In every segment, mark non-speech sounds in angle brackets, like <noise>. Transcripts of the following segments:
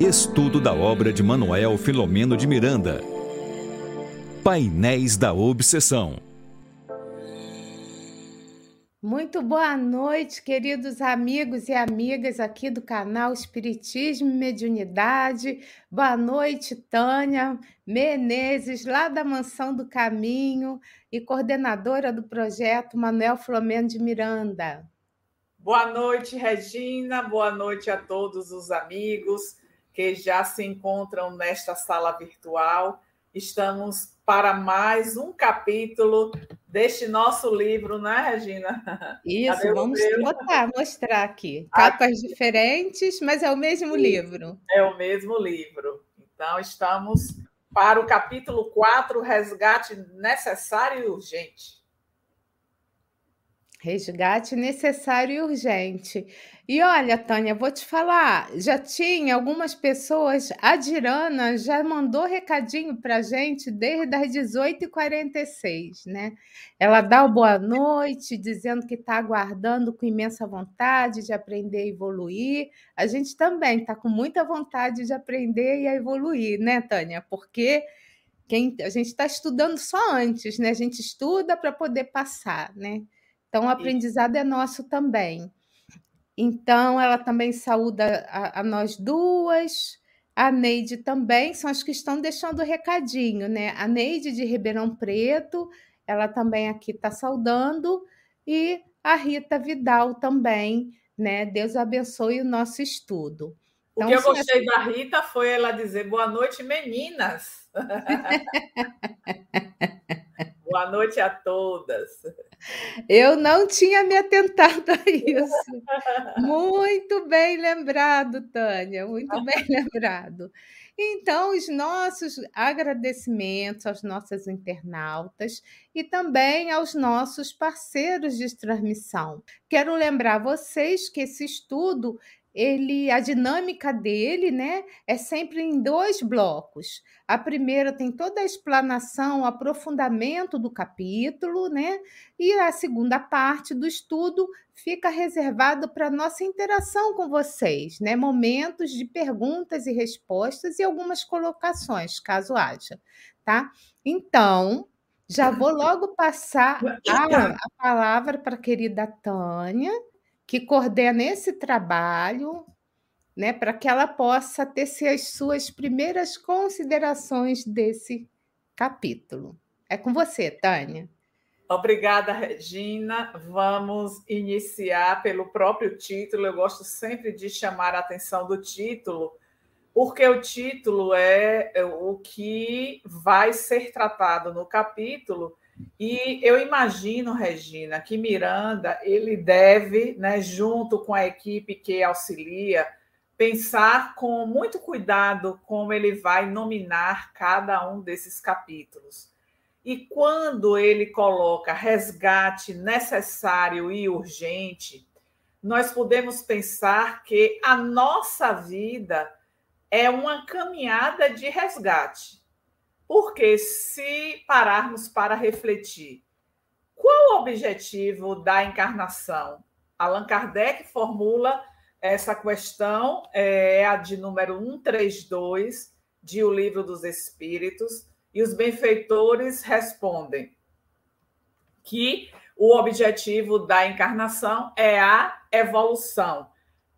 Estudo da obra de Manuel Filomeno de Miranda. Painéis da Obsessão. Muito boa noite, queridos amigos e amigas aqui do canal Espiritismo e Mediunidade. Boa noite, Tânia Menezes, lá da Mansão do Caminho e coordenadora do projeto Manuel Filomeno de Miranda. Boa noite, Regina. Boa noite a todos os amigos que já se encontram nesta sala virtual. Estamos para mais um capítulo deste nosso livro, né, Regina? Isso, vamos botar, mostrar aqui. Capas aqui. diferentes, mas é o mesmo Sim, livro. É o mesmo livro. Então, estamos para o capítulo 4, Resgate Necessário e Urgente. Resgate necessário e urgente. E olha, Tânia, vou te falar, já tinha algumas pessoas, a Dirana já mandou recadinho para gente desde as 18h46, né? Ela dá o boa noite, dizendo que está aguardando com imensa vontade de aprender e evoluir. A gente também está com muita vontade de aprender e evoluir, né, Tânia? Porque quem, a gente está estudando só antes, né? A gente estuda para poder passar, né? Então, o aprendizado é nosso também. Então, ela também saúda a, a nós duas, a Neide também, são as que estão deixando o recadinho, né? A Neide de Ribeirão Preto, ela também aqui está saudando, e a Rita Vidal também, né? Deus abençoe o nosso estudo. Então, o que eu gostei da Rita foi ela dizer boa noite, meninas. <laughs> <laughs> boa noite a todas. Eu não tinha me atentado a isso. <laughs> Muito bem lembrado, Tânia, muito bem <laughs> lembrado. Então, os nossos agradecimentos aos nossos internautas e também aos nossos parceiros de transmissão. Quero lembrar vocês que esse estudo ele a dinâmica dele, né, é sempre em dois blocos. A primeira tem toda a explanação, o aprofundamento do capítulo, né? E a segunda parte do estudo fica reservado para nossa interação com vocês, né? Momentos de perguntas e respostas e algumas colocações, caso haja, tá? Então, já vou logo passar a, a palavra para a querida Tânia que coordena esse trabalho, né, para que ela possa tecer as suas primeiras considerações desse capítulo. É com você, Tânia. Obrigada, Regina. Vamos iniciar pelo próprio título. Eu gosto sempre de chamar a atenção do título, porque o título é o que vai ser tratado no capítulo e eu imagino, Regina, que Miranda ele deve, né, junto com a equipe que auxilia, pensar com muito cuidado como ele vai nominar cada um desses capítulos. E quando ele coloca resgate necessário e urgente, nós podemos pensar que a nossa vida é uma caminhada de resgate. Porque se pararmos para refletir, qual o objetivo da encarnação? Allan Kardec formula essa questão, é a de número 132 de O Livro dos Espíritos, e os benfeitores respondem que o objetivo da encarnação é a evolução.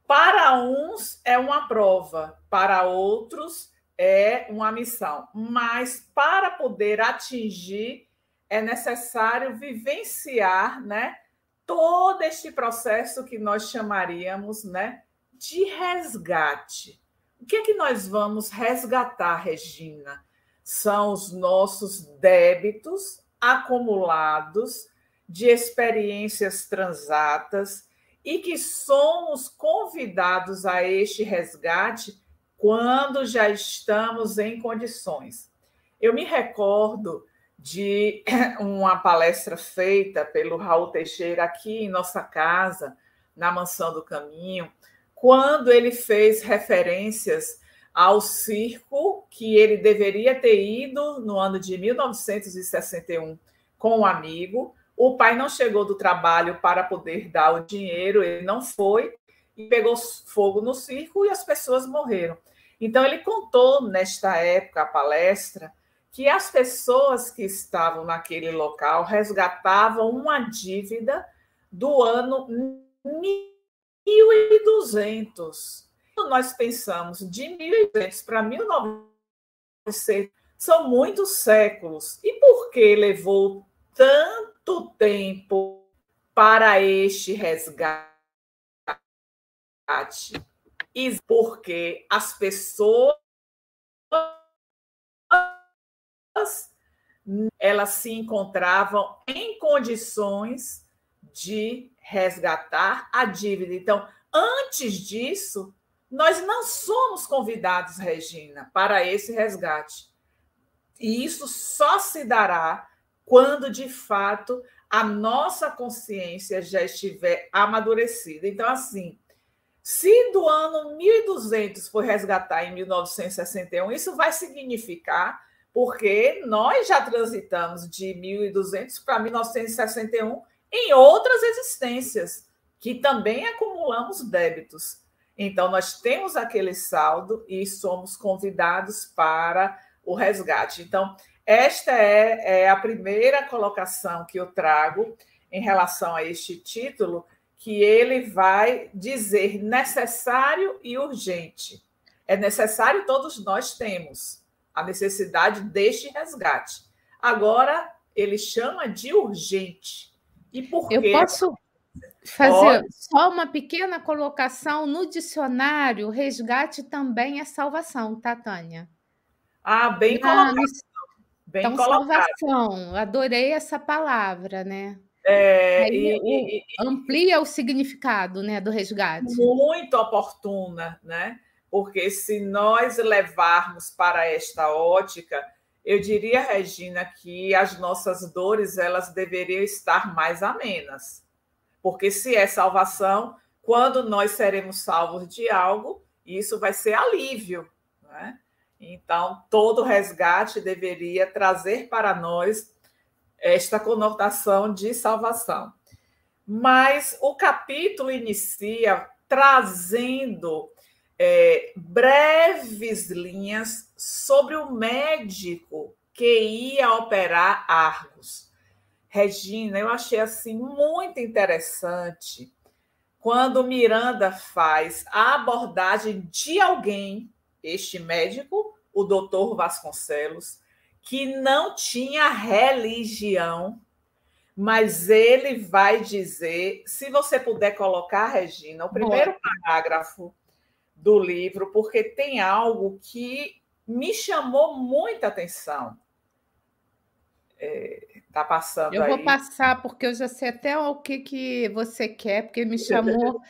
Para uns é uma prova, para outros é uma missão, mas para poder atingir é necessário vivenciar, né, todo este processo que nós chamaríamos, né, de resgate. O que é que nós vamos resgatar, Regina? São os nossos débitos acumulados de experiências transatas e que somos convidados a este resgate quando já estamos em condições. Eu me recordo de <clears throat> uma palestra feita pelo Raul Teixeira aqui em nossa casa, na Mansão do Caminho, quando ele fez referências ao circo que ele deveria ter ido no ano de 1961 com um amigo. O pai não chegou do trabalho para poder dar o dinheiro, ele não foi e pegou fogo no circo e as pessoas morreram. Então, ele contou nesta época, a palestra, que as pessoas que estavam naquele local resgatavam uma dívida do ano 1200. Quando nós pensamos de 1200 para 1900, são muitos séculos. E por que levou tanto tempo para este resgate? Porque as pessoas elas se encontravam em condições de resgatar a dívida. Então, antes disso, nós não somos convidados, Regina, para esse resgate. E isso só se dará quando, de fato, a nossa consciência já estiver amadurecida. Então, assim, se do ano 1200 foi resgatar em 1961, isso vai significar porque nós já transitamos de 1200 para 1961 em outras existências, que também acumulamos débitos. Então, nós temos aquele saldo e somos convidados para o resgate. Então, esta é, é a primeira colocação que eu trago em relação a este título, que ele vai dizer necessário e urgente. É necessário, todos nós temos a necessidade deste resgate. Agora, ele chama de urgente. E por quê? Eu posso fazer Pode. só uma pequena colocação no dicionário, resgate também é salvação, tá, Tânia? Ah, bem colocado. Bem então, colocado. salvação, adorei essa palavra, né? É, e, o, e, amplia o significado né, do resgate. Muito oportuna, né? Porque se nós levarmos para esta ótica, eu diria, Regina, que as nossas dores elas deveriam estar mais amenas. Porque se é salvação, quando nós seremos salvos de algo, isso vai ser alívio. Né? Então, todo resgate deveria trazer para nós esta conotação de salvação. Mas o capítulo inicia trazendo é, breves linhas sobre o médico que ia operar Argos. Regina, eu achei assim muito interessante quando Miranda faz a abordagem de alguém, este médico, o doutor Vasconcelos, que não tinha religião, mas ele vai dizer, se você puder colocar, Regina, o primeiro parágrafo do livro, porque tem algo que me chamou muita atenção. Está é, tá passando eu aí. Eu vou passar, porque eu já sei até o que, que você quer, porque me <laughs> chamou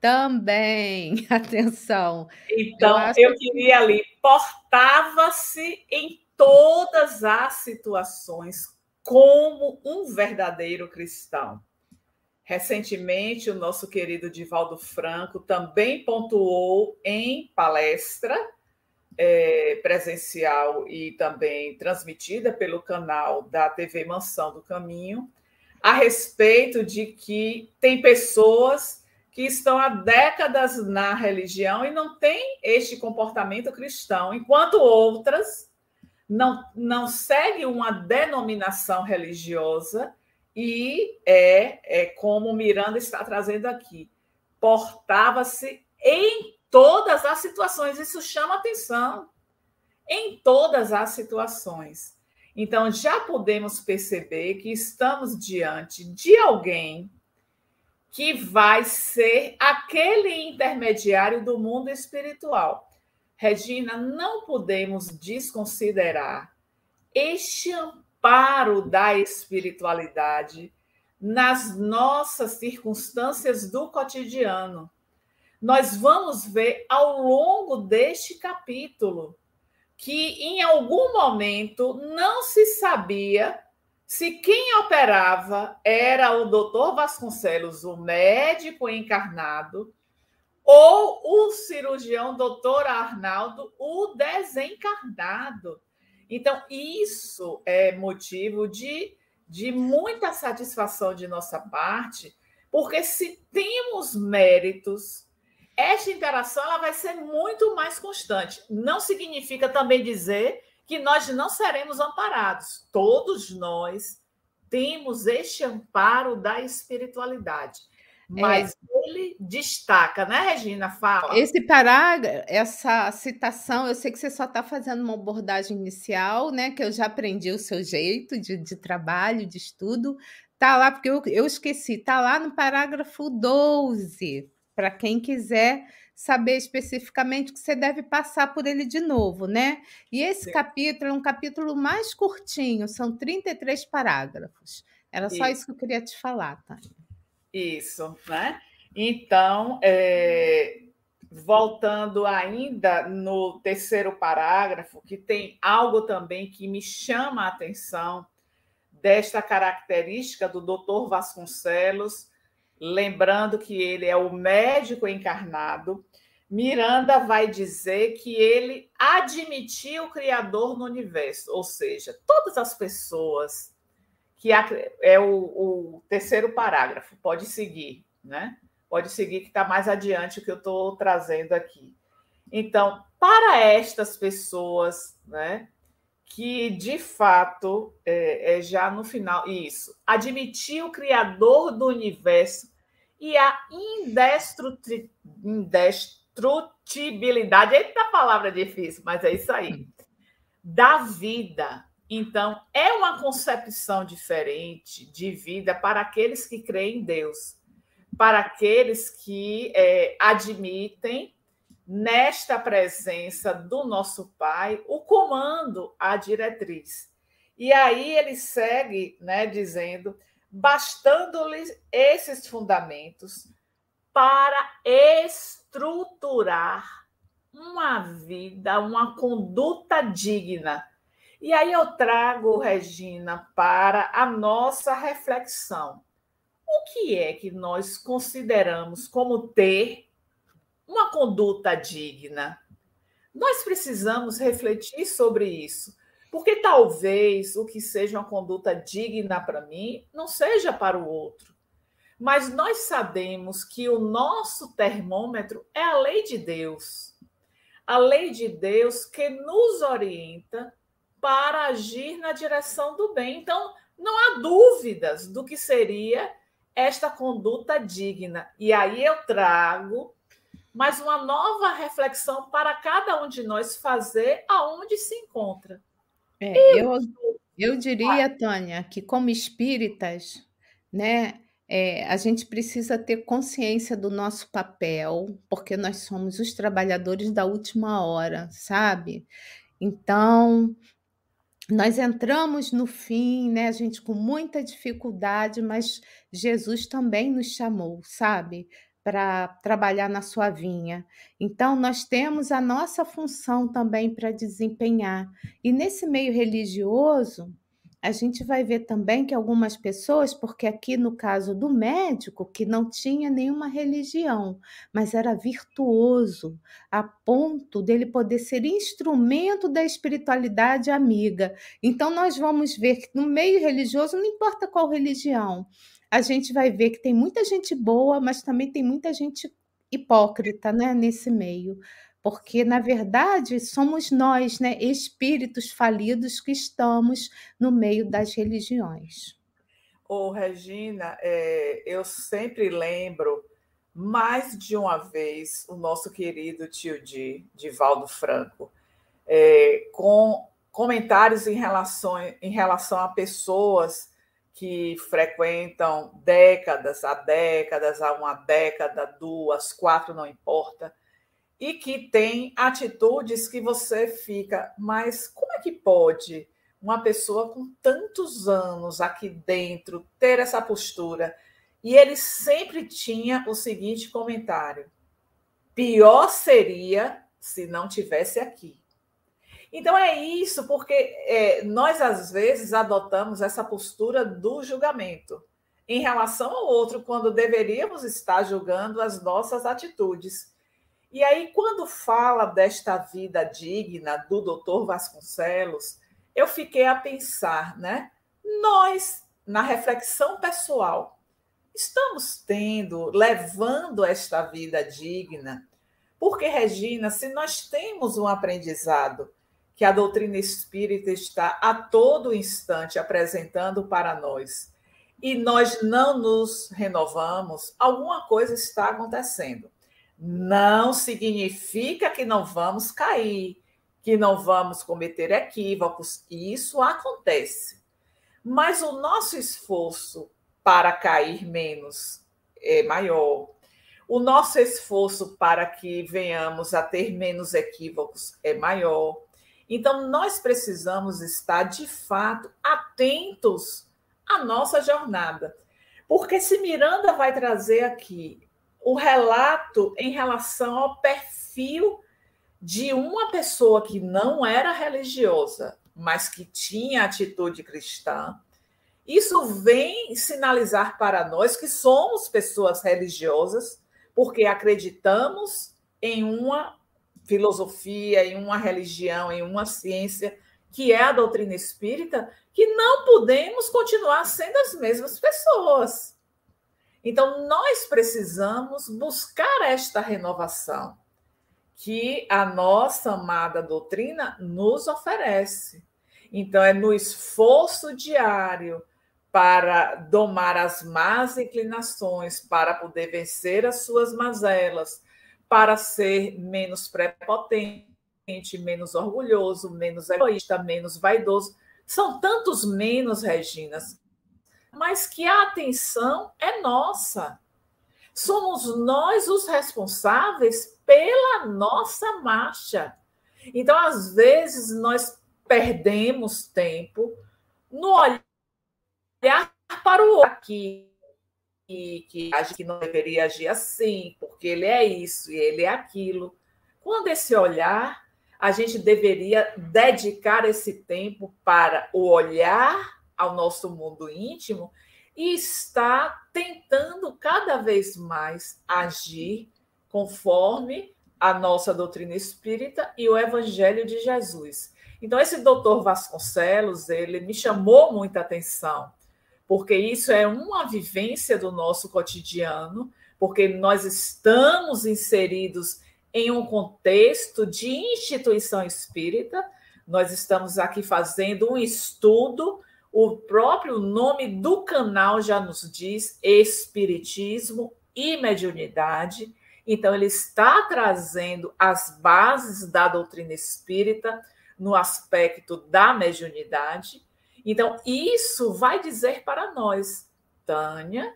também <laughs> atenção. Então, eu, eu queria ali, portava-se em todas as situações como um verdadeiro cristão. Recentemente, o nosso querido Divaldo Franco também pontuou em palestra é, presencial e também transmitida pelo canal da TV Mansão do Caminho, a respeito de que tem pessoas que estão há décadas na religião e não têm este comportamento cristão, enquanto outras não, não seguem uma denominação religiosa e é, é como Miranda está trazendo aqui, portava-se em todas as situações. Isso chama atenção. Em todas as situações. Então, já podemos perceber que estamos diante de alguém que vai ser aquele intermediário do mundo espiritual. Regina, não podemos desconsiderar este amparo da espiritualidade nas nossas circunstâncias do cotidiano. Nós vamos ver ao longo deste capítulo que em algum momento não se sabia se quem operava era o doutor Vasconcelos, o médico encarnado, ou o cirurgião doutor Arnaldo, o desencarnado. Então, isso é motivo de, de muita satisfação de nossa parte, porque se temos méritos esta interação ela vai ser muito mais constante. Não significa também dizer que nós não seremos amparados. Todos nós temos este amparo da espiritualidade. É. Mas é. ele destaca, né, Regina? Fala. Esse parágrafo, essa citação, eu sei que você só está fazendo uma abordagem inicial, né? Que eu já aprendi o seu jeito de, de trabalho, de estudo. Tá lá, porque eu, eu esqueci, tá lá no parágrafo 12, para quem quiser saber especificamente que você deve passar por ele de novo, né? E esse Sim. capítulo é um capítulo mais curtinho, são 33 parágrafos. Era só isso, isso que eu queria te falar, Tânia. Isso, né? Então, é, voltando ainda no terceiro parágrafo, que tem algo também que me chama a atenção desta característica do Dr. Vasconcelos, lembrando que ele é o médico encarnado, Miranda vai dizer que ele admitiu o Criador no universo, ou seja, todas as pessoas que é o, o terceiro parágrafo, pode seguir, né? Pode seguir que está mais adiante o que eu estou trazendo aqui. Então, para estas pessoas, né, que de fato é, é já no final isso, admitir o Criador do universo e a indestrutibilidade, eita palavra difícil, mas é isso aí, da vida. Então, é uma concepção diferente de vida para aqueles que creem em Deus, para aqueles que é, admitem nesta presença do nosso Pai o comando, a diretriz. E aí ele segue, né, dizendo: bastando-lhes esses fundamentos para estruturar uma vida, uma conduta digna. E aí eu trago, Regina, para a nossa reflexão. O que é que nós consideramos como ter uma conduta digna. Nós precisamos refletir sobre isso, porque talvez o que seja uma conduta digna para mim não seja para o outro. Mas nós sabemos que o nosso termômetro é a lei de Deus. A lei de Deus que nos orienta para agir na direção do bem. Então, não há dúvidas do que seria esta conduta digna. E aí eu trago mas uma nova reflexão para cada um de nós fazer aonde se encontra. É, eu, eu diria, Tânia, que como espíritas, né, é, a gente precisa ter consciência do nosso papel, porque nós somos os trabalhadores da última hora, sabe? Então, nós entramos no fim, né, a gente com muita dificuldade, mas Jesus também nos chamou, sabe? para trabalhar na sua vinha. Então, nós temos a nossa função também para desempenhar. E nesse meio religioso, a gente vai ver também que algumas pessoas, porque aqui no caso do médico, que não tinha nenhuma religião, mas era virtuoso, a ponto dele poder ser instrumento da espiritualidade amiga. Então, nós vamos ver que no meio religioso, não importa qual religião, a gente vai ver que tem muita gente boa, mas também tem muita gente hipócrita, né, nesse meio. Porque, na verdade, somos nós, né, espíritos falidos que estamos no meio das religiões. Ô, Regina, é, eu sempre lembro mais de uma vez o nosso querido tio Di, Divaldo Franco, é, com comentários em relação, em relação a pessoas que frequentam décadas, há décadas, há uma década, duas, quatro, não importa, e que tem atitudes que você fica, mas como é que pode uma pessoa com tantos anos aqui dentro ter essa postura? E ele sempre tinha o seguinte comentário: pior seria se não tivesse aqui. Então é isso, porque é, nós às vezes adotamos essa postura do julgamento em relação ao outro, quando deveríamos estar julgando as nossas atitudes. E aí, quando fala desta vida digna do doutor Vasconcelos, eu fiquei a pensar, né? Nós, na reflexão pessoal, estamos tendo, levando esta vida digna Porque, Regina, se nós temos um aprendizado que a doutrina espírita está a todo instante apresentando para nós, e nós não nos renovamos, alguma coisa está acontecendo. Não significa que não vamos cair, que não vamos cometer equívocos, isso acontece. Mas o nosso esforço para cair menos é maior. O nosso esforço para que venhamos a ter menos equívocos é maior. Então, nós precisamos estar, de fato, atentos à nossa jornada. Porque se Miranda vai trazer aqui o relato em relação ao perfil de uma pessoa que não era religiosa, mas que tinha atitude cristã, isso vem sinalizar para nós que somos pessoas religiosas, porque acreditamos em uma filosofia, em uma religião, em uma ciência que é a doutrina espírita, que não podemos continuar sendo as mesmas pessoas. Então, nós precisamos buscar esta renovação que a nossa amada doutrina nos oferece. Então, é no esforço diário para domar as más inclinações, para poder vencer as suas mazelas, para ser menos prepotente, menos orgulhoso, menos egoísta, menos vaidoso. São tantos menos, Reginas, mas que a atenção é nossa. Somos nós os responsáveis pela nossa marcha. Então, às vezes, nós perdemos tempo no olhar para o outro que, age que não deveria agir assim, porque ele é isso e ele é aquilo. Quando esse olhar, a gente deveria dedicar esse tempo para o olhar ao nosso mundo íntimo e estar tentando cada vez mais agir conforme a nossa doutrina espírita e o evangelho de Jesus. Então esse doutor Vasconcelos, ele me chamou muita atenção, porque isso é uma vivência do nosso cotidiano, porque nós estamos inseridos em um contexto de instituição espírita, nós estamos aqui fazendo um estudo, o próprio nome do canal já nos diz Espiritismo e Mediunidade. Então, ele está trazendo as bases da doutrina espírita no aspecto da mediunidade então, isso vai dizer para nós, Tânia,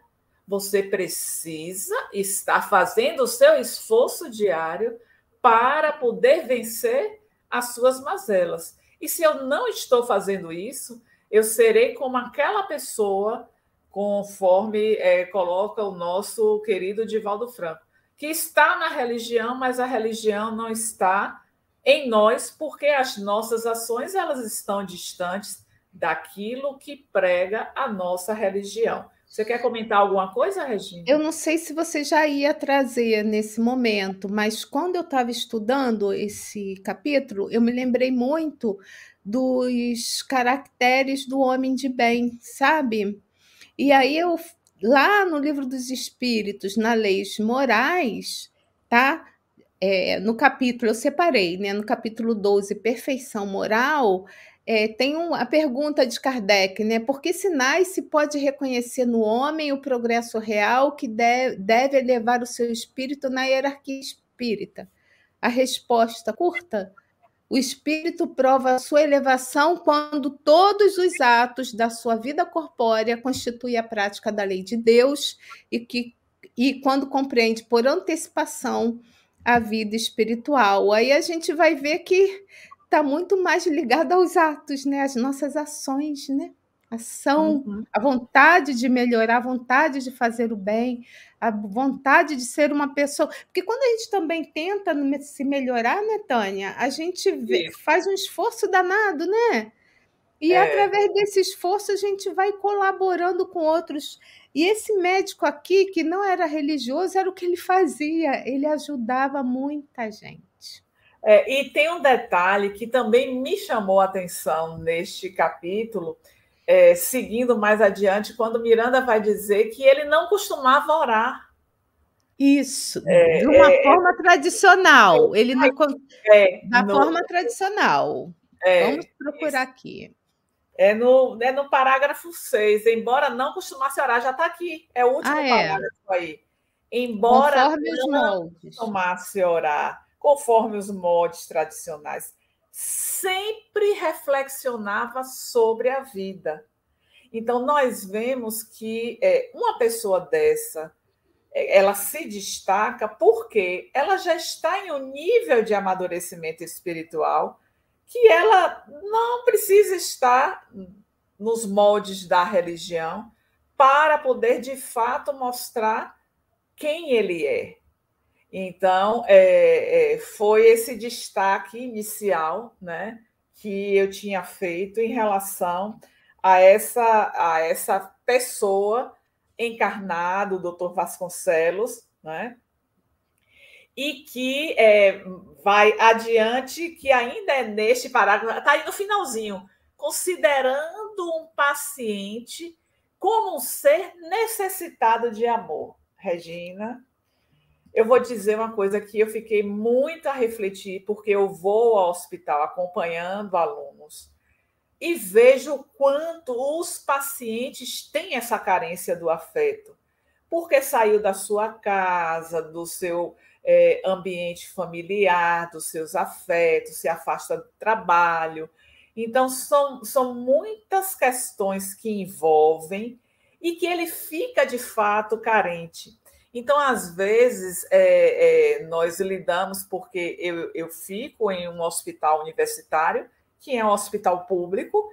você precisa estar fazendo o seu esforço diário para poder vencer as suas mazelas. E se eu não estou fazendo isso, eu serei como aquela pessoa, conforme é, coloca o nosso querido Divaldo Franco, que está na religião, mas a religião não está em nós, porque as nossas ações elas estão distantes daquilo que prega a nossa religião. Você quer comentar alguma coisa, Regina? Eu não sei se você já ia trazer nesse momento, mas quando eu estava estudando esse capítulo, eu me lembrei muito dos caracteres do homem de bem, sabe? E aí eu lá no livro dos Espíritos, na leis morais, tá? É, no capítulo, eu separei, né? No capítulo 12, perfeição moral, é, tem um, a pergunta de Kardec, né? Por que sinais se pode reconhecer no homem o progresso real que deve, deve elevar o seu espírito na hierarquia espírita? A resposta curta: o espírito prova sua elevação quando todos os atos da sua vida corpórea constituem a prática da lei de Deus e, que, e quando compreende por antecipação a vida espiritual. Aí a gente vai ver que está muito mais ligado aos atos, né? As nossas ações, né? Ação, uhum. a vontade de melhorar, a vontade de fazer o bem, a vontade de ser uma pessoa. Porque quando a gente também tenta se melhorar, né, Tânia? A gente vê, faz um esforço danado, né? E é. através desse esforço a gente vai colaborando com outros. E esse médico aqui, que não era religioso, era o que ele fazia, ele ajudava muita gente. É, e tem um detalhe que também me chamou a atenção neste capítulo, é, seguindo mais adiante, quando Miranda vai dizer que ele não costumava orar. Isso, é, de uma é, forma tradicional. Ele não é, da no, forma tradicional. É, Vamos procurar aqui. É no, é no parágrafo 6. Embora não costumasse orar, já está aqui. É o último ah, é. parágrafo aí. Embora conforme não costumasse orar, conforme os moldes tradicionais, sempre reflexionava sobre a vida. Então, nós vemos que é, uma pessoa dessa ela se destaca porque ela já está em um nível de amadurecimento espiritual que ela não precisa estar nos moldes da religião para poder de fato mostrar quem ele é. Então, é, é, foi esse destaque inicial né, que eu tinha feito em relação a essa, a essa pessoa encarnado, o doutor Vasconcelos, né? e que é, vai adiante, que ainda é neste parágrafo, está aí no finalzinho, considerando um paciente como um ser necessitado de amor. Regina, eu vou dizer uma coisa que eu fiquei muito a refletir, porque eu vou ao hospital acompanhando alunos e vejo o quanto os pacientes têm essa carência do afeto, porque saiu da sua casa, do seu é, ambiente familiar, dos seus afetos, se afasta do trabalho. Então, são, são muitas questões que envolvem e que ele fica de fato carente. Então, às vezes, é, é, nós lidamos, porque eu, eu fico em um hospital universitário que é um hospital público,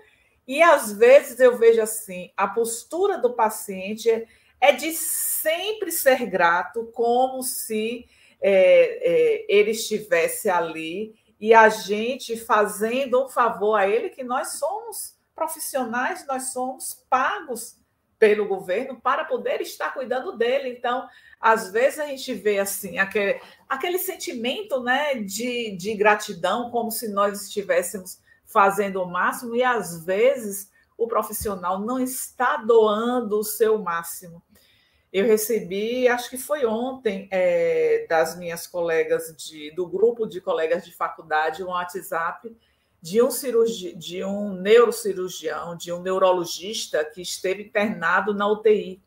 e às vezes eu vejo assim, a postura do paciente é de sempre ser grato, como se é, é, ele estivesse ali e a gente fazendo um favor a ele, que nós somos profissionais, nós somos pagos pelo governo para poder estar cuidando dele. Então, às vezes a gente vê assim aquele, aquele sentimento né, de, de gratidão, como se nós estivéssemos fazendo o máximo e às vezes o profissional não está doando o seu máximo. Eu recebi, acho que foi ontem, é, das minhas colegas de, do grupo de colegas de faculdade, um WhatsApp de um, cirurgi, de um neurocirurgião, de um neurologista que esteve internado na UTI.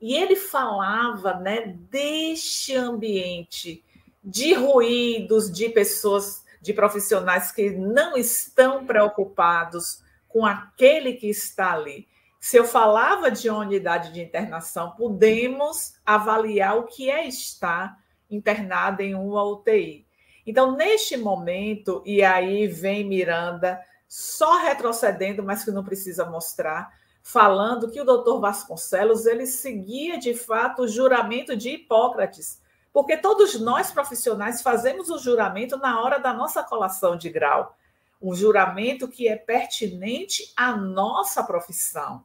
E ele falava né, deste ambiente de ruídos, de pessoas de profissionais que não estão preocupados com aquele que está ali. Se eu falava de uma unidade de internação, podemos avaliar o que é estar internado em uma UTI. Então, neste momento, e aí vem Miranda, só retrocedendo, mas que não precisa mostrar, falando que o doutor Vasconcelos ele seguia de fato o juramento de Hipócrates, porque todos nós profissionais fazemos o juramento na hora da nossa colação de grau, um juramento que é pertinente à nossa profissão.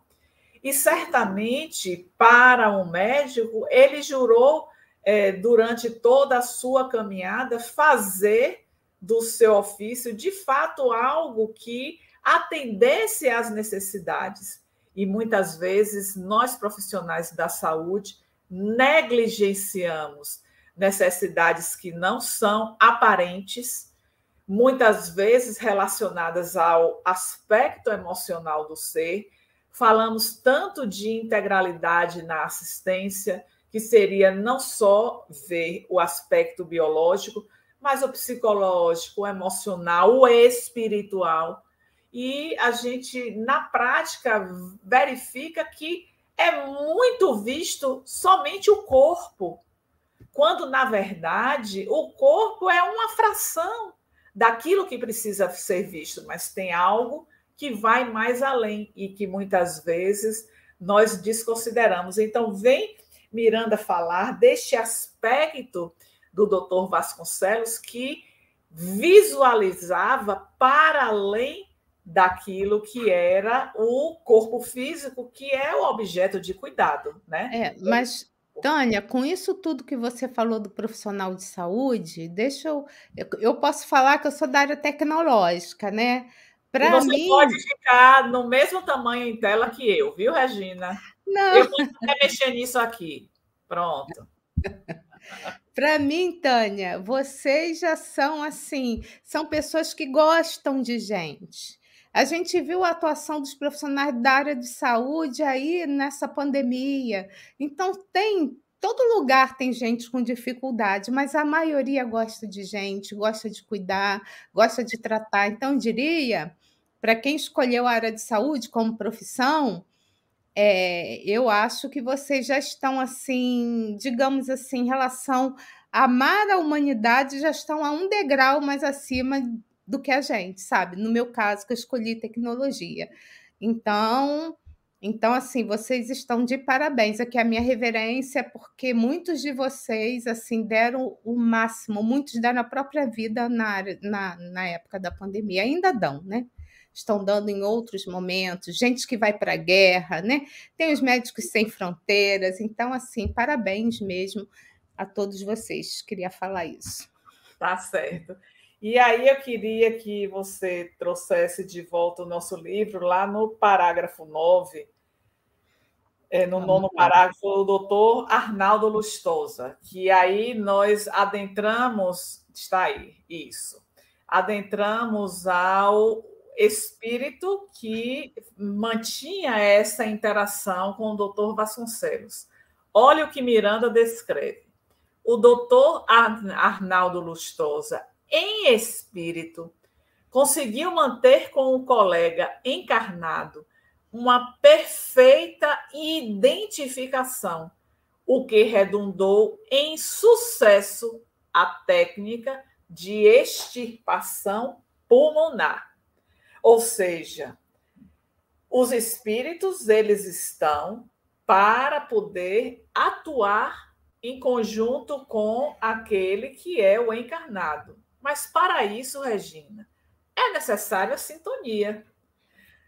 E certamente, para um médico, ele jurou, é, durante toda a sua caminhada, fazer do seu ofício, de fato, algo que atendesse às necessidades. E muitas vezes nós, profissionais da saúde, negligenciamos necessidades que não são aparentes, muitas vezes relacionadas ao aspecto emocional do ser. Falamos tanto de integralidade na assistência, que seria não só ver o aspecto biológico, mas o psicológico, o emocional, o espiritual. E a gente, na prática, verifica que é muito visto somente o corpo quando na verdade o corpo é uma fração daquilo que precisa ser visto, mas tem algo que vai mais além e que muitas vezes nós desconsideramos. Então, vem Miranda falar deste aspecto do Dr. Vasconcelos que visualizava para além daquilo que era o corpo físico, que é o objeto de cuidado, né? É, mas Tânia, com isso tudo que você falou do profissional de saúde, deixa eu. Eu, posso falar que eu sou da área tecnológica, né? Para você mim... pode ficar no mesmo tamanho em tela que eu, viu, Regina? Não. Eu vou mexer nisso aqui. Pronto. <laughs> Para mim, Tânia, vocês já são assim, são pessoas que gostam de gente. A gente viu a atuação dos profissionais da área de saúde aí nessa pandemia. Então, tem todo lugar tem gente com dificuldade, mas a maioria gosta de gente, gosta de cuidar, gosta de tratar. Então, diria, para quem escolheu a área de saúde como profissão, é, eu acho que vocês já estão assim, digamos assim, em relação a amar a humanidade, já estão a um degrau mais acima do que a gente, sabe? No meu caso, que eu escolhi tecnologia. Então, então assim, vocês estão de parabéns. Aqui a minha reverência, porque muitos de vocês assim deram o máximo, muitos deram a própria vida na, na, na época da pandemia, ainda dão, né? Estão dando em outros momentos, gente que vai para a guerra, né? Tem os médicos sem fronteiras, então assim, parabéns mesmo a todos vocês. Queria falar isso. Tá certo. E aí eu queria que você trouxesse de volta o nosso livro lá no parágrafo 9, é, no nono parágrafo, o doutor Arnaldo Lustosa, que aí nós adentramos, está aí, isso, adentramos ao espírito que mantinha essa interação com o doutor Vasconcelos. Olha o que Miranda descreve. O doutor Arnaldo Lustosa em espírito, conseguiu manter com o colega encarnado uma perfeita identificação, o que redundou em sucesso a técnica de extirpação pulmonar. Ou seja, os espíritos eles estão para poder atuar em conjunto com aquele que é o encarnado. Mas para isso, Regina, é necessária a sintonia.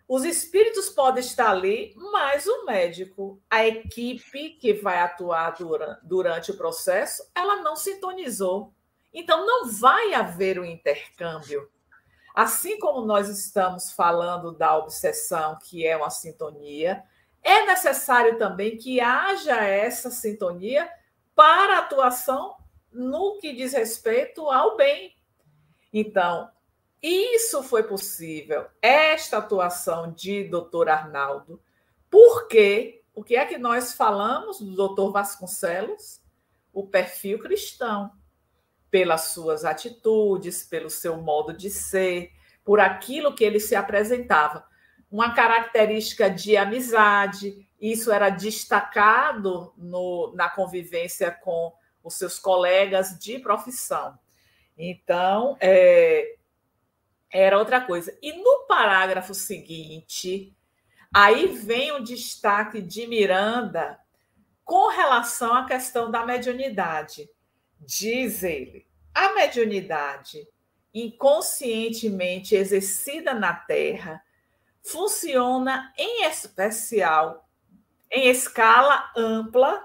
Os espíritos podem estar ali, mas o médico, a equipe que vai atuar durante o processo, ela não sintonizou. Então, não vai haver o um intercâmbio. Assim como nós estamos falando da obsessão, que é uma sintonia, é necessário também que haja essa sintonia para a atuação no que diz respeito ao bem, então, isso foi possível, esta atuação de doutor Arnaldo, porque o que é que nós falamos do doutor Vasconcelos? O perfil cristão, pelas suas atitudes, pelo seu modo de ser, por aquilo que ele se apresentava. Uma característica de amizade, isso era destacado no, na convivência com os seus colegas de profissão. Então, é, era outra coisa. E no parágrafo seguinte, aí vem o destaque de Miranda com relação à questão da mediunidade. Diz ele: a mediunidade inconscientemente exercida na Terra funciona em especial em escala ampla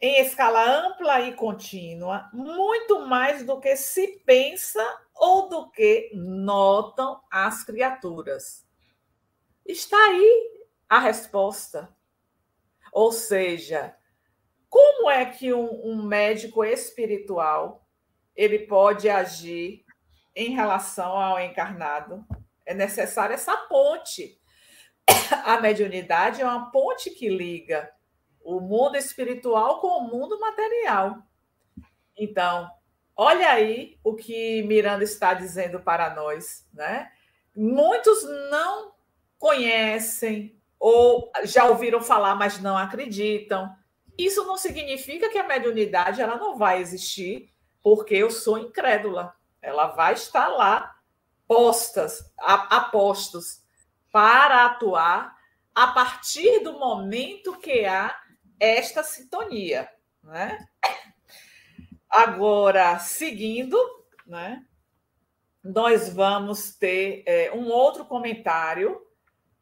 em escala ampla e contínua, muito mais do que se pensa ou do que notam as criaturas. Está aí a resposta. Ou seja, como é que um, um médico espiritual ele pode agir em relação ao encarnado? É necessária essa ponte. <coughs> A mediunidade é uma ponte que liga o mundo espiritual com o mundo material. Então, olha aí o que Miranda está dizendo para nós, né? Muitos não conhecem ou já ouviram falar, mas não acreditam. Isso não significa que a mediunidade ela não vai existir, porque eu sou incrédula. Ela vai estar lá postas, a, a postos para atuar a partir do momento que há esta sintonia, né? Agora, seguindo, né? Nós vamos ter é, um outro comentário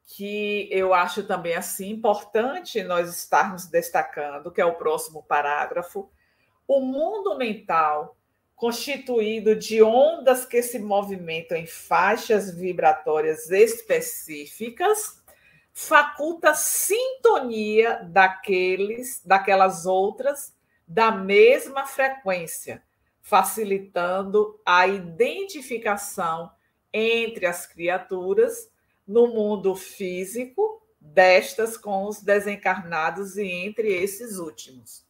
que eu acho também assim importante nós estarmos destacando, que é o próximo parágrafo. O mundo mental, constituído de ondas que se movimentam em faixas vibratórias específicas, faculta sintonia daqueles, daquelas outras da mesma frequência, facilitando a identificação entre as criaturas no mundo físico destas com os desencarnados e entre esses últimos.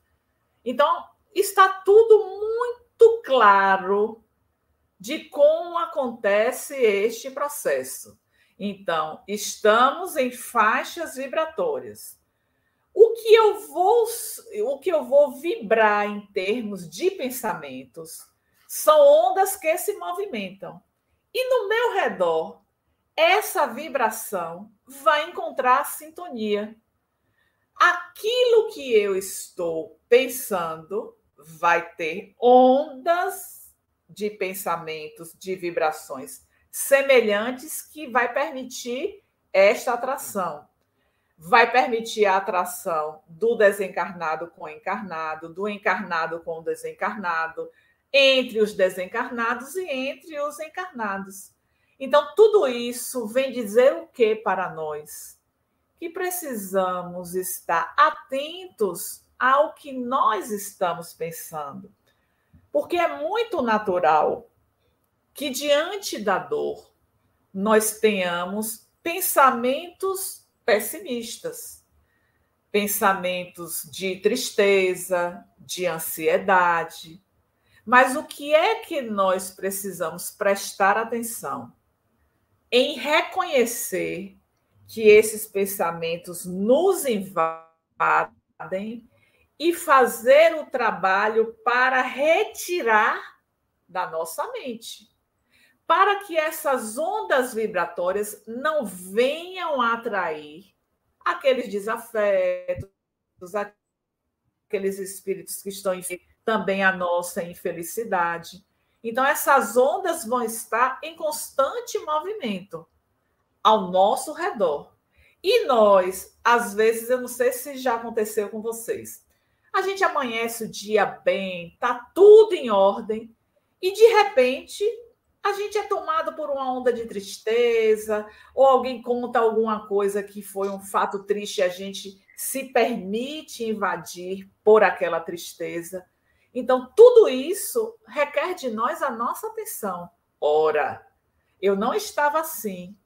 Então, está tudo muito claro de como acontece este processo. Então, estamos em faixas vibratórias. O que eu vou o que eu vou vibrar em termos de pensamentos são ondas que se movimentam. E no meu redor, essa vibração vai encontrar sintonia. Aquilo que eu estou pensando vai ter ondas de pensamentos, de vibrações semelhantes que vai permitir esta atração. Vai permitir a atração do desencarnado com o encarnado, do encarnado com o desencarnado, entre os desencarnados e entre os encarnados. Então, tudo isso vem dizer o que para nós? Que precisamos estar atentos ao que nós estamos pensando. Porque é muito natural que, diante da dor, nós tenhamos pensamentos pessimistas, pensamentos de tristeza, de ansiedade. Mas o que é que nós precisamos prestar atenção? em reconhecer que esses pensamentos nos invadem e fazer o trabalho para retirar da nossa mente, para que essas ondas vibratórias não venham atrair aqueles desafetos, aqueles espíritos que estão também a nossa infelicidade. Então, essas ondas vão estar em constante movimento ao nosso redor. E nós, às vezes, eu não sei se já aconteceu com vocês, a gente amanhece o dia bem, tá tudo em ordem, e de repente a gente é tomado por uma onda de tristeza, ou alguém conta alguma coisa que foi um fato triste, a gente se permite invadir por aquela tristeza. Então, tudo isso requer de nós a nossa atenção. Ora, eu não estava assim.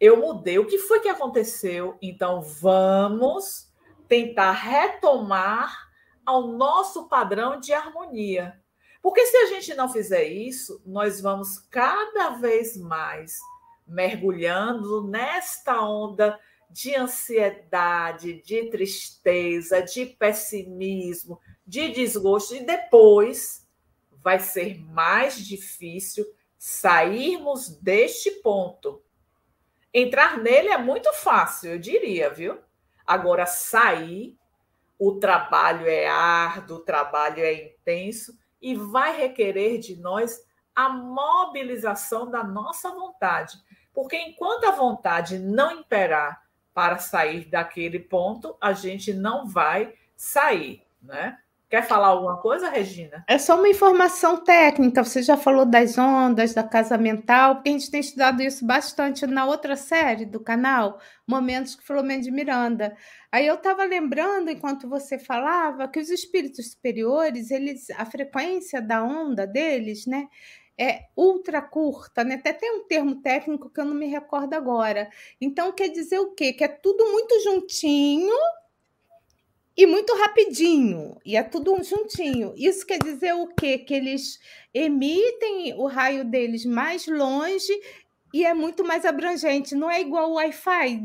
Eu mudei. O que foi que aconteceu? Então, vamos tentar retomar ao nosso padrão de harmonia. Porque se a gente não fizer isso, nós vamos cada vez mais mergulhando nesta onda de ansiedade, de tristeza, de pessimismo, de desgosto, e depois vai ser mais difícil sairmos deste ponto. Entrar nele é muito fácil, eu diria, viu? Agora, sair, o trabalho é árduo, o trabalho é intenso e vai requerer de nós a mobilização da nossa vontade. Porque enquanto a vontade não imperar para sair daquele ponto, a gente não vai sair, né? Quer falar alguma coisa, Regina? É só uma informação técnica. Você já falou das ondas, da casa mental, porque a gente tem estudado isso bastante na outra série do canal, Momentos que Filomeno de Miranda. Aí eu estava lembrando, enquanto você falava, que os espíritos superiores, eles, a frequência da onda deles, né? é ultra curta, né? Até tem um termo técnico que eu não me recordo agora. Então quer dizer o quê? Que é tudo muito juntinho e muito rapidinho, e é tudo juntinho. Isso quer dizer o quê? Que eles emitem o raio deles mais longe e é muito mais abrangente. Não é igual o Wi-Fi,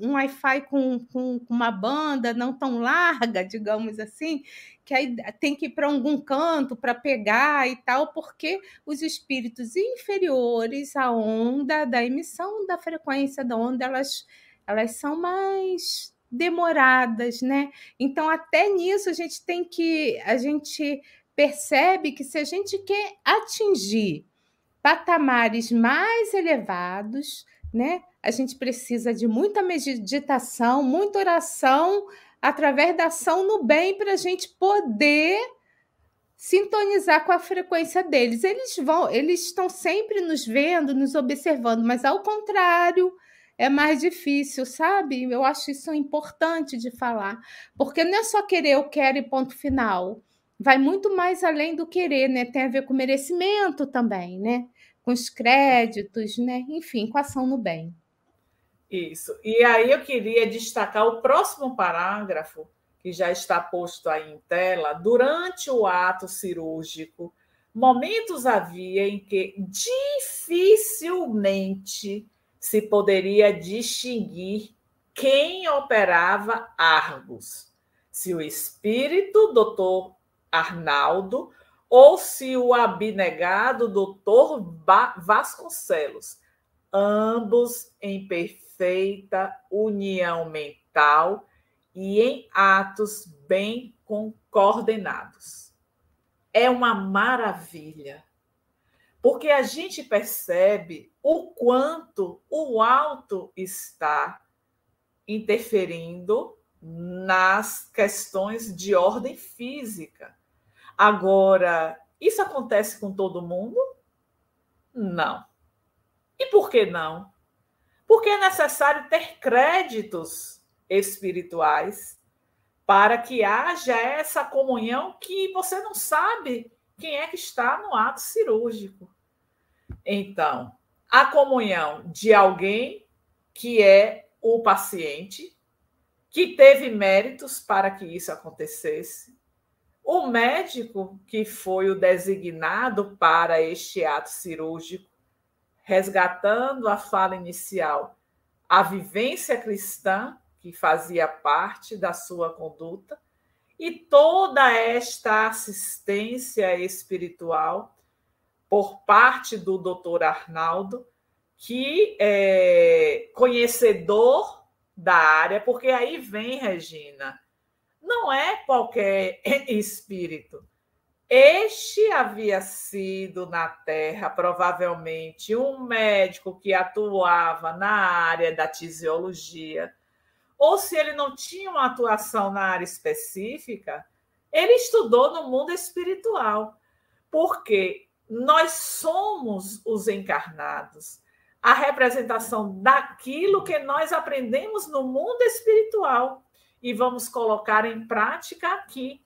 um Wi-Fi com, com, com, uma banda não tão larga, digamos assim, que aí tem que ir para algum canto para pegar e tal, porque os espíritos inferiores à onda da emissão da frequência da onda, elas, elas são mais demoradas, né? Então, até nisso a gente tem que. A gente percebe que se a gente quer atingir patamares mais elevados, né? A gente precisa de muita meditação, muita oração, através da ação no bem, para a gente poder sintonizar com a frequência deles. Eles vão, eles estão sempre nos vendo, nos observando, mas ao contrário, é mais difícil, sabe? Eu acho isso importante de falar, porque não é só querer eu quero e ponto final. vai muito mais além do querer, né? Tem a ver com merecimento também, né? Com os créditos, né? Enfim, com ação no bem. Isso. E aí eu queria destacar o próximo parágrafo, que já está posto aí em tela. Durante o ato cirúrgico, momentos havia em que dificilmente se poderia distinguir quem operava Argos, se o espírito doutor Arnaldo ou se o abnegado doutor Vasconcelos, ambos em perfeita união mental e em atos bem coordenados. É uma maravilha, porque a gente percebe o quanto o alto está interferindo nas questões de ordem física. Agora, isso acontece com todo mundo? Não. E por que não? Porque é necessário ter créditos espirituais para que haja essa comunhão que você não sabe quem é que está no ato cirúrgico. Então, a comunhão de alguém que é o paciente, que teve méritos para que isso acontecesse, o médico que foi o designado para este ato cirúrgico, resgatando a fala inicial, a vivência cristã que fazia parte da sua conduta e toda esta assistência espiritual por parte do doutor Arnaldo, que é conhecedor da área, porque aí vem, Regina, não é qualquer <laughs> espírito. Este havia sido na Terra, provavelmente, um médico que atuava na área da tisiologia, ou se ele não tinha uma atuação na área específica, ele estudou no mundo espiritual, porque nós somos os encarnados, a representação daquilo que nós aprendemos no mundo espiritual e vamos colocar em prática aqui.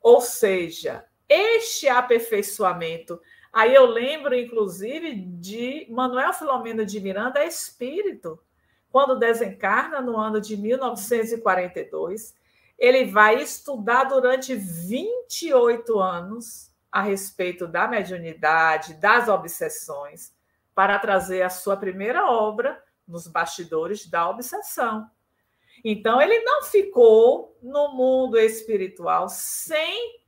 Ou seja, este aperfeiçoamento. Aí eu lembro, inclusive, de Manuel Filomeno de Miranda, espírito. Quando desencarna no ano de 1942, ele vai estudar durante 28 anos a respeito da mediunidade, das obsessões, para trazer a sua primeira obra nos bastidores da obsessão. Então, ele não ficou no mundo espiritual sem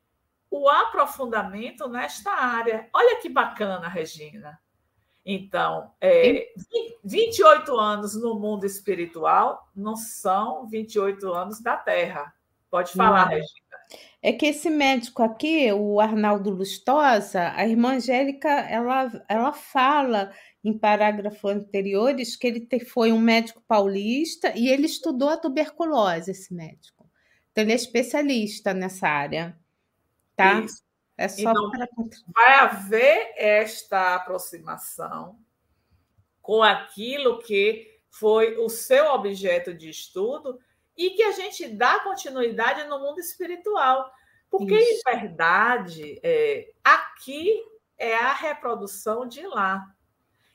o aprofundamento nesta área. Olha que bacana, Regina. Então, é, 28 anos no mundo espiritual não são 28 anos da Terra. Pode falar, não. Regina. É que esse médico aqui, o Arnaldo Lustosa, a irmã Angélica, ela, ela fala em parágrafos anteriores que ele foi um médico paulista e ele estudou a tuberculose, esse médico. Então, ele é especialista nessa área. Tá? Isso. É só então, para... Vai haver esta aproximação com aquilo que foi o seu objeto de estudo e que a gente dá continuidade no mundo espiritual. Porque, Isso. em verdade, é, aqui é a reprodução de lá.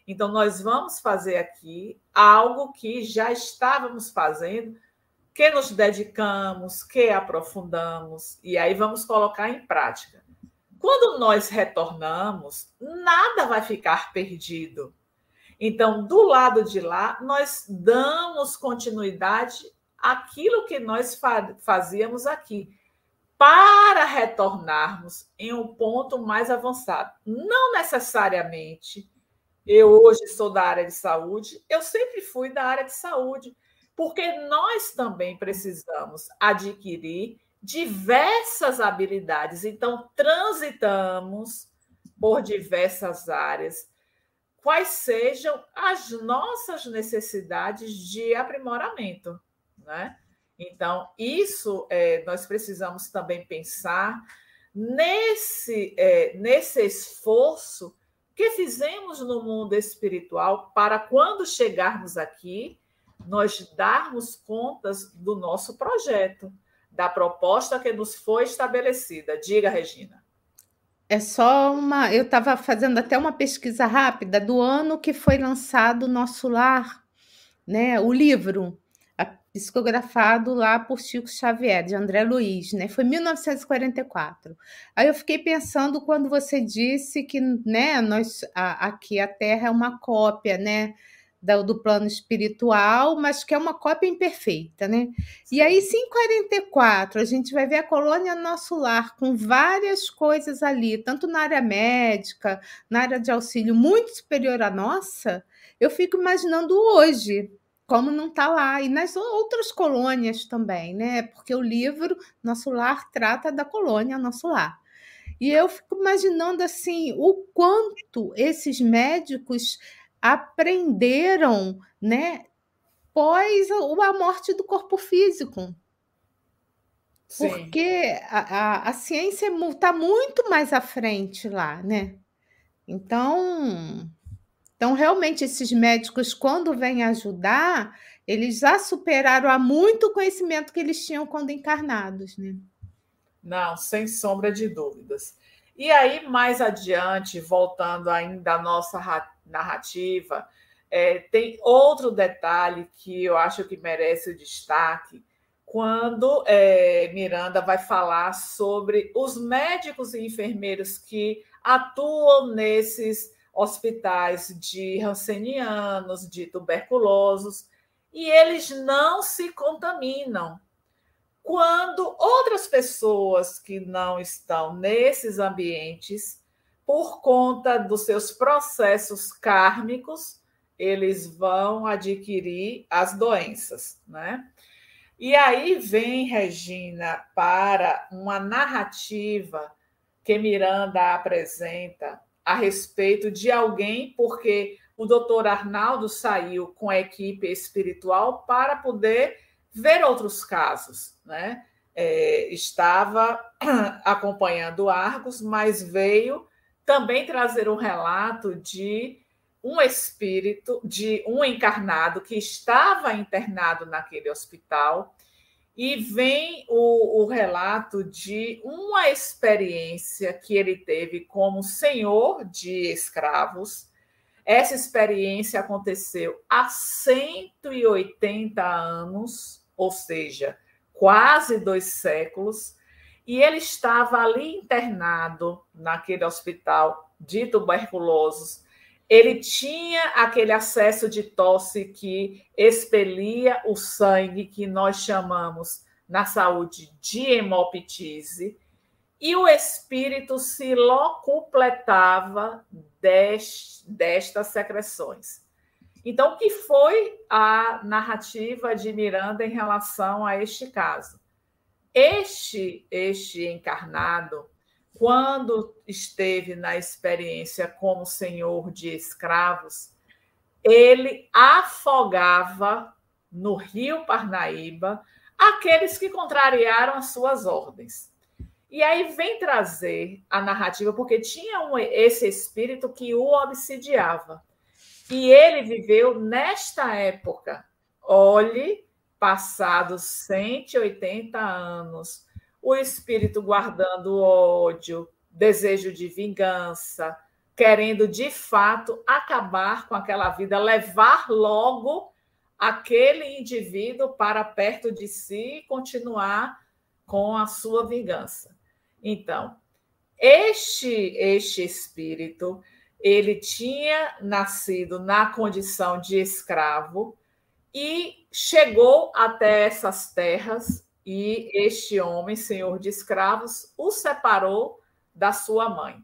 Então, nós vamos fazer aqui algo que já estávamos fazendo, que nos dedicamos, que aprofundamos, e aí vamos colocar em prática. Quando nós retornamos, nada vai ficar perdido. Então, do lado de lá, nós damos continuidade àquilo que nós fazíamos aqui, para retornarmos em um ponto mais avançado. Não necessariamente eu hoje sou da área de saúde, eu sempre fui da área de saúde, porque nós também precisamos adquirir diversas habilidades. Então, transitamos por diversas áreas, quais sejam as nossas necessidades de aprimoramento, né? Então, isso é, nós precisamos também pensar nesse, é, nesse esforço que fizemos no mundo espiritual para quando chegarmos aqui, nós darmos contas do nosso projeto, da proposta que nos foi estabelecida. Diga, Regina. É só uma. Eu estava fazendo até uma pesquisa rápida do ano que foi lançado Nosso Lar, né? O livro psicografado lá por Chico Xavier, de André Luiz, né? Foi 1944. Aí eu fiquei pensando quando você disse que, né, nós a, aqui a Terra é uma cópia, né, do, plano espiritual, mas que é uma cópia imperfeita, né? E aí, se em 44 a gente vai ver a colônia Nosso Lar com várias coisas ali, tanto na área médica, na área de auxílio, muito superior à nossa, eu fico imaginando hoje, como não está lá, e nas outras colônias também, né? Porque o livro Nosso Lar trata da colônia Nosso Lar. E eu fico imaginando assim o quanto esses médicos aprenderam, né, pós a morte do corpo físico. Sim. Porque a, a, a ciência está muito mais à frente lá, né? Então, então, realmente, esses médicos, quando vêm ajudar, eles já superaram há muito o conhecimento que eles tinham quando encarnados, né? Não, sem sombra de dúvidas. E aí, mais adiante, voltando ainda à nossa narrativa, é, tem outro detalhe que eu acho que merece o destaque, quando é, Miranda vai falar sobre os médicos e enfermeiros que atuam nesses hospitais de rancenianos, de tuberculosos, e eles não se contaminam. Quando outras pessoas que não estão nesses ambientes por conta dos seus processos kármicos, eles vão adquirir as doenças, né? E aí vem Regina para uma narrativa que Miranda apresenta a respeito de alguém, porque o doutor Arnaldo saiu com a equipe espiritual para poder ver outros casos, né? É, estava <clears throat> acompanhando Argos, mas veio também trazer um relato de um espírito, de um encarnado que estava internado naquele hospital, e vem o, o, relato de uma experiência que ele teve como senhor de escravos. Essa experiência aconteceu há 180 anos, ou seja, quase dois séculos, e ele estava ali internado naquele hospital de tuberculosos. Ele tinha aquele acesso de tosse que expelia o sangue, que nós chamamos na saúde de hemoptise, e o espírito se locupletava destas secreções. Então, o que foi a narrativa de Miranda em relação a este caso? Este, este encarnado, quando esteve na experiência como senhor de escravos, ele afogava no rio Parnaíba aqueles que contrariaram as suas ordens. E aí vem trazer a narrativa, porque tinha um, esse espírito que o obsidiava. E ele viveu nesta época. Olhe passados 180 anos, o espírito guardando ódio, desejo de vingança, querendo de fato acabar com aquela vida, levar logo aquele indivíduo para perto de si e continuar com a sua vingança. Então, este este espírito, ele tinha nascido na condição de escravo, e chegou até essas terras e este homem, senhor de escravos, o separou da sua mãe.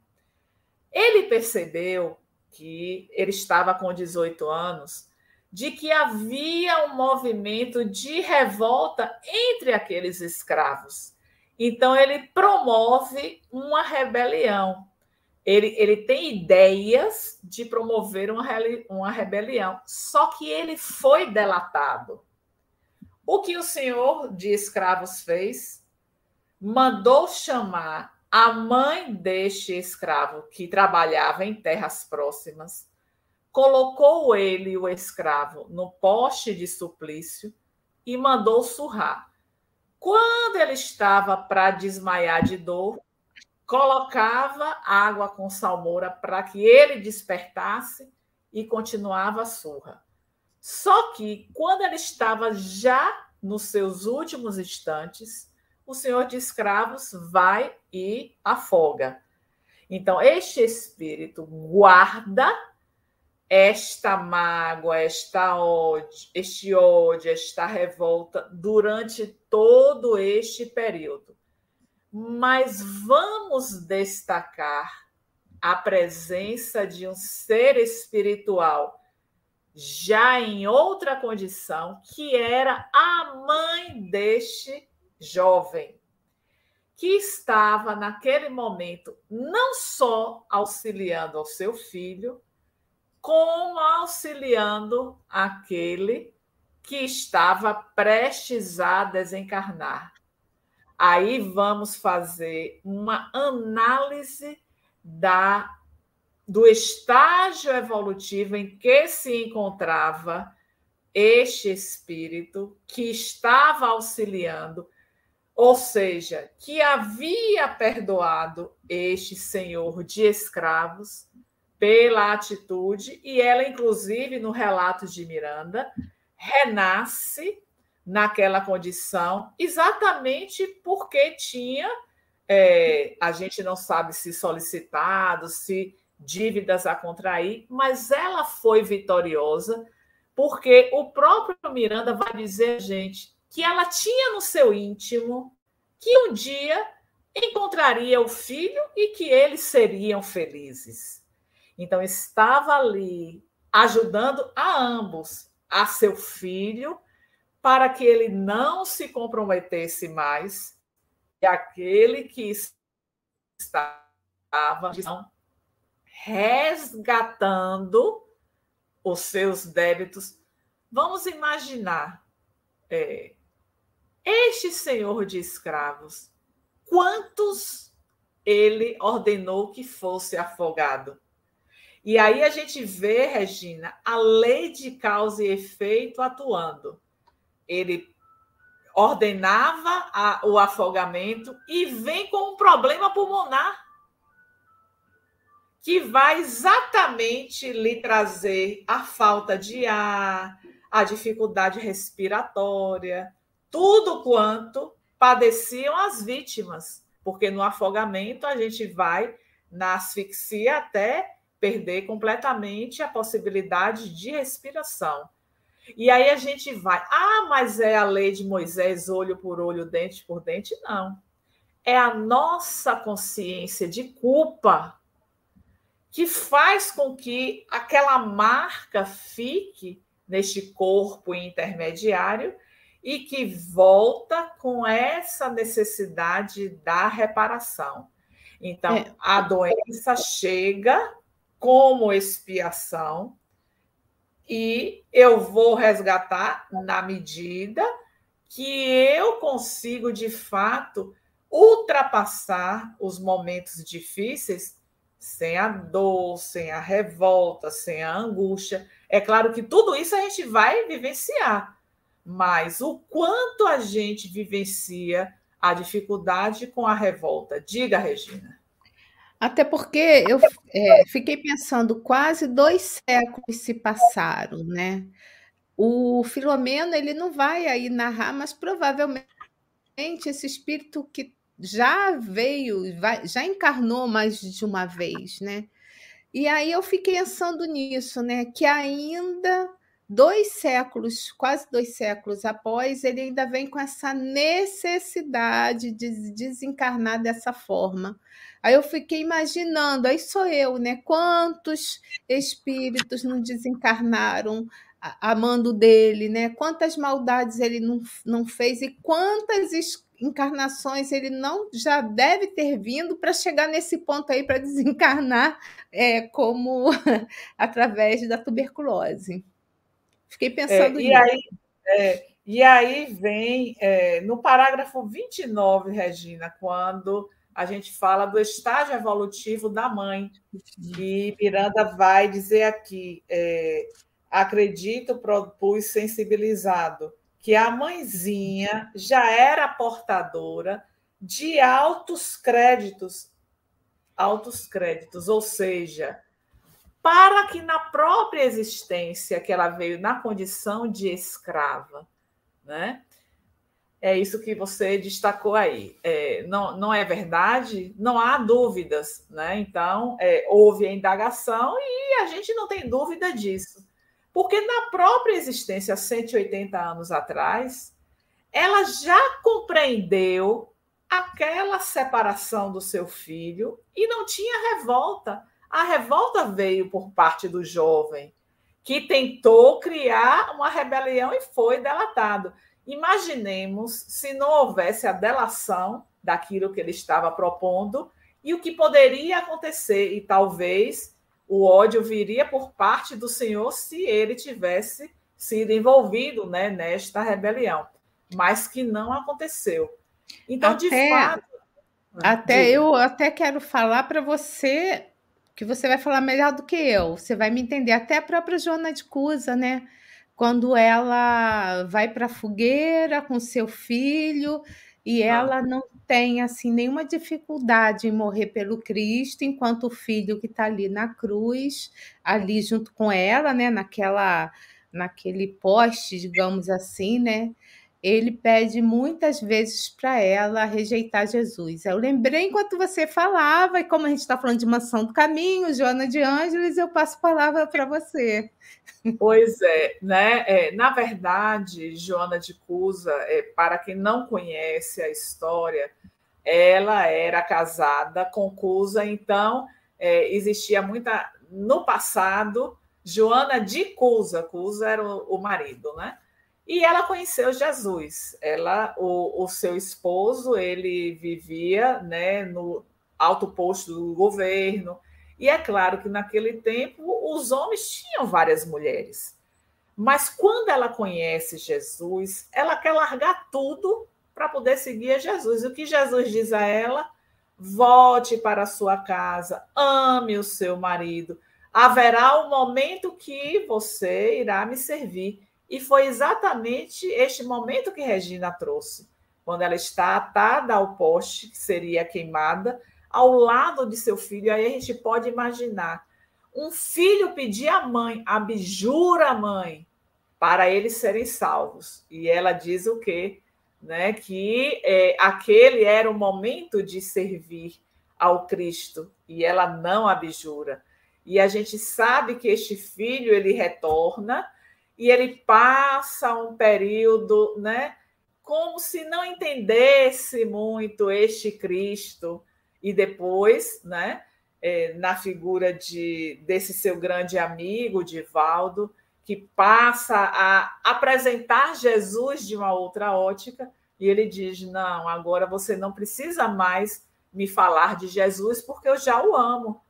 Ele percebeu que ele estava com 18 anos, de que havia um movimento de revolta entre aqueles escravos. Então ele promove uma rebelião ele, ele tem ideias de promover uma, uma rebelião, só que ele foi delatado. O que o senhor de escravos fez? Mandou chamar a mãe deste escravo que trabalhava em terras próximas, colocou ele, o escravo, no poste de suplício e mandou surrar. Quando ele estava para desmaiar de dor, colocava água com salmoura para que ele despertasse e continuava a surra. Só que quando ele estava já nos seus últimos instantes, o senhor de escravos vai e afoga. Então, este espírito guarda esta mágoa, esta ódio, este ódio, esta revolta durante todo este período. Mas vamos destacar a presença de um ser espiritual já em outra condição, que era a mãe deste jovem, que estava naquele momento não só auxiliando ao seu filho, como auxiliando aquele que estava prestes a desencarnar. Aí vamos fazer uma análise da do estágio evolutivo em que se encontrava este espírito que estava auxiliando, ou seja, que havia perdoado este senhor de escravos pela atitude, e ela, inclusive, no relato de Miranda, renasce naquela condição exatamente porque tinha, é, a gente não sabe se solicitado, se dívidas a contrair, mas ela foi vitoriosa porque o próprio Miranda vai dizer gente que ela tinha no seu íntimo que um dia encontraria o filho e que eles seriam felizes. Então, estava ali ajudando a ambos, a seu filho, para que ele não se comprometesse mais, e aquele que estava resgatando os seus débitos. Vamos imaginar é, este senhor de escravos, quantos ele ordenou que fosse afogado? E aí a gente vê, Regina, a lei de causa e efeito atuando. Ele ordenava a, o afogamento e vem com um problema pulmonar que vai exatamente lhe trazer a falta de ar, a dificuldade respiratória, tudo quanto padeciam as vítimas, porque no afogamento a gente vai na asfixia até perder completamente a possibilidade de respiração. E aí a gente vai, ah, mas é a lei de Moisés, olho por olho, dente por dente? Não. É a nossa consciência de culpa que faz com que aquela marca fique neste corpo intermediário e que volta com essa necessidade da reparação. Então, é. a doença chega como expiação e eu vou resgatar na medida que eu consigo de fato ultrapassar os momentos difíceis sem a dor, sem a revolta, sem a angústia. É claro que tudo isso a gente vai vivenciar, mas o quanto a gente vivencia a dificuldade com a revolta? Diga, Regina. Até porque eu é, fiquei pensando, quase dois séculos se passaram, né? O Filomeno ele não vai aí narrar, mas provavelmente esse espírito que já veio, já encarnou mais de uma vez, né? E aí eu fiquei pensando nisso, né? Que ainda dois séculos, quase dois séculos após, ele ainda vem com essa necessidade de desencarnar dessa forma. Aí eu fiquei imaginando, aí sou eu, né? Quantos espíritos não desencarnaram amando dele, né? Quantas maldades ele não, não fez e quantas encarnações ele não já deve ter vindo para chegar nesse ponto aí para <laughs> desencarnar é, como <laughs> através da tuberculose. Fiquei pensando é, e Aí, é, e aí vem é, no parágrafo 29, Regina, quando a gente fala do estágio evolutivo da mãe. E Miranda vai dizer aqui: é, acredito, propus sensibilizado, que a mãezinha já era portadora de altos créditos, altos créditos, ou seja, para que na própria existência que ela veio na condição de escrava, né? É isso que você destacou aí. É, não, não é verdade? Não há dúvidas, né? Então, é, houve a indagação e a gente não tem dúvida disso. Porque na própria existência, 180 anos atrás, ela já compreendeu aquela separação do seu filho e não tinha revolta. A revolta veio por parte do jovem, que tentou criar uma rebelião e foi delatado. Imaginemos se não houvesse a delação daquilo que ele estava propondo e o que poderia acontecer, e talvez o ódio viria por parte do Senhor se ele tivesse sido envolvido né, nesta rebelião, mas que não aconteceu. Então, até, de fato. Até diga. eu até quero falar para você que você vai falar melhor do que eu, você vai me entender. Até a própria Joana de Cusa, né? quando ela vai para a fogueira com seu filho e ela não tem assim nenhuma dificuldade em morrer pelo Cristo, enquanto o filho que está ali na cruz, ali junto com ela, né, naquela naquele poste, digamos assim, né, ele pede muitas vezes para ela rejeitar Jesus. Eu lembrei enquanto você falava, e como a gente está falando de Mansão do Caminho, Joana de Ângeles, eu passo a palavra para você. Pois é, né? É, na verdade, Joana de Cusa, é, para quem não conhece a história, ela era casada com Cusa, então é, existia muita. No passado, Joana de Cusa, Cusa era o, o marido, né? E ela conheceu Jesus. Ela, o, o seu esposo, ele vivia né, no alto posto do governo. E é claro que naquele tempo os homens tinham várias mulheres. Mas quando ela conhece Jesus, ela quer largar tudo para poder seguir a Jesus. O que Jesus diz a ela? Volte para a sua casa, ame o seu marido. Haverá um momento que você irá me servir. E foi exatamente este momento que Regina trouxe, quando ela está atada ao poste, que seria queimada, ao lado de seu filho. Aí a gente pode imaginar um filho pedir à mãe, abjura a mãe, para eles serem salvos. E ela diz o quê? Né? Que é, aquele era o momento de servir ao Cristo e ela não abjura. E a gente sabe que este filho ele retorna e ele passa um período, né, como se não entendesse muito este Cristo e depois, né, é, na figura de desse seu grande amigo, Divaldo, que passa a apresentar Jesus de uma outra ótica e ele diz: "Não, agora você não precisa mais me falar de Jesus porque eu já o amo.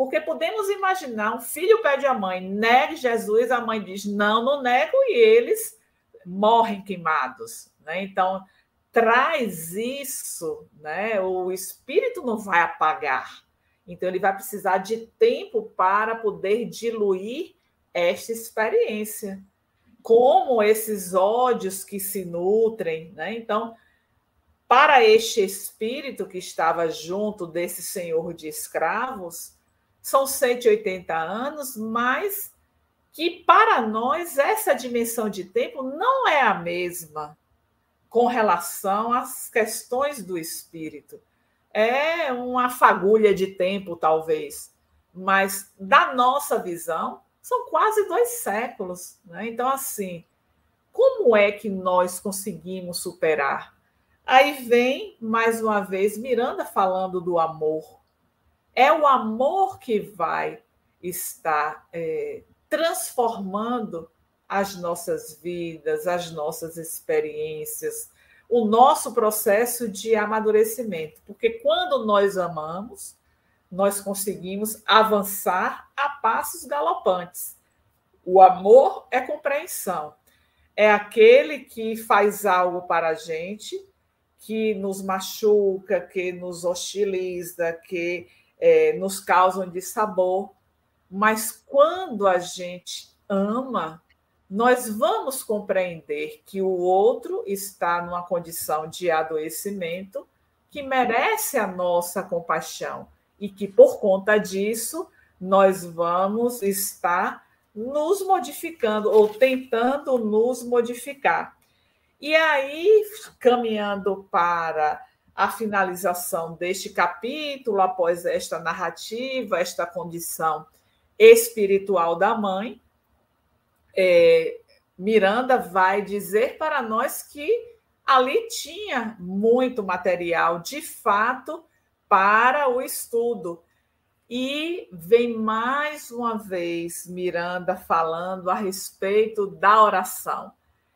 Porque podemos imaginar, um filho pede à mãe, negue Jesus, a mãe diz, não, não nego, e eles morrem queimados. Né? Então, traz isso, né? o espírito não vai apagar. Então, ele vai precisar de tempo para poder diluir esta experiência. Como esses ódios que se nutrem. Né? Então, para este espírito que estava junto desse senhor de escravos, são 180 anos, mas que para nós essa dimensão de tempo não é a mesma com relação às questões do espírito. É uma fagulha de tempo, talvez, mas da nossa visão, são quase dois séculos. Né? Então, assim, como é que nós conseguimos superar? Aí vem, mais uma vez, Miranda falando do amor. É o amor que vai estar é, transformando as nossas vidas, as nossas experiências, o nosso processo de amadurecimento. Porque quando nós amamos, nós conseguimos avançar a passos galopantes. O amor é compreensão. É aquele que faz algo para a gente, que nos machuca, que nos hostiliza, que é, nos causam de sabor, mas quando a gente ama, nós vamos compreender que o outro está numa condição de adoecimento que merece a nossa compaixão e que, por conta disso, nós vamos estar nos modificando ou tentando nos modificar. E aí, caminhando para a finalização deste capítulo, após esta narrativa, esta condição espiritual da mãe, é, Miranda vai dizer para nós que ali tinha muito material, de fato, para o estudo. E vem mais uma vez Miranda falando a respeito da oração.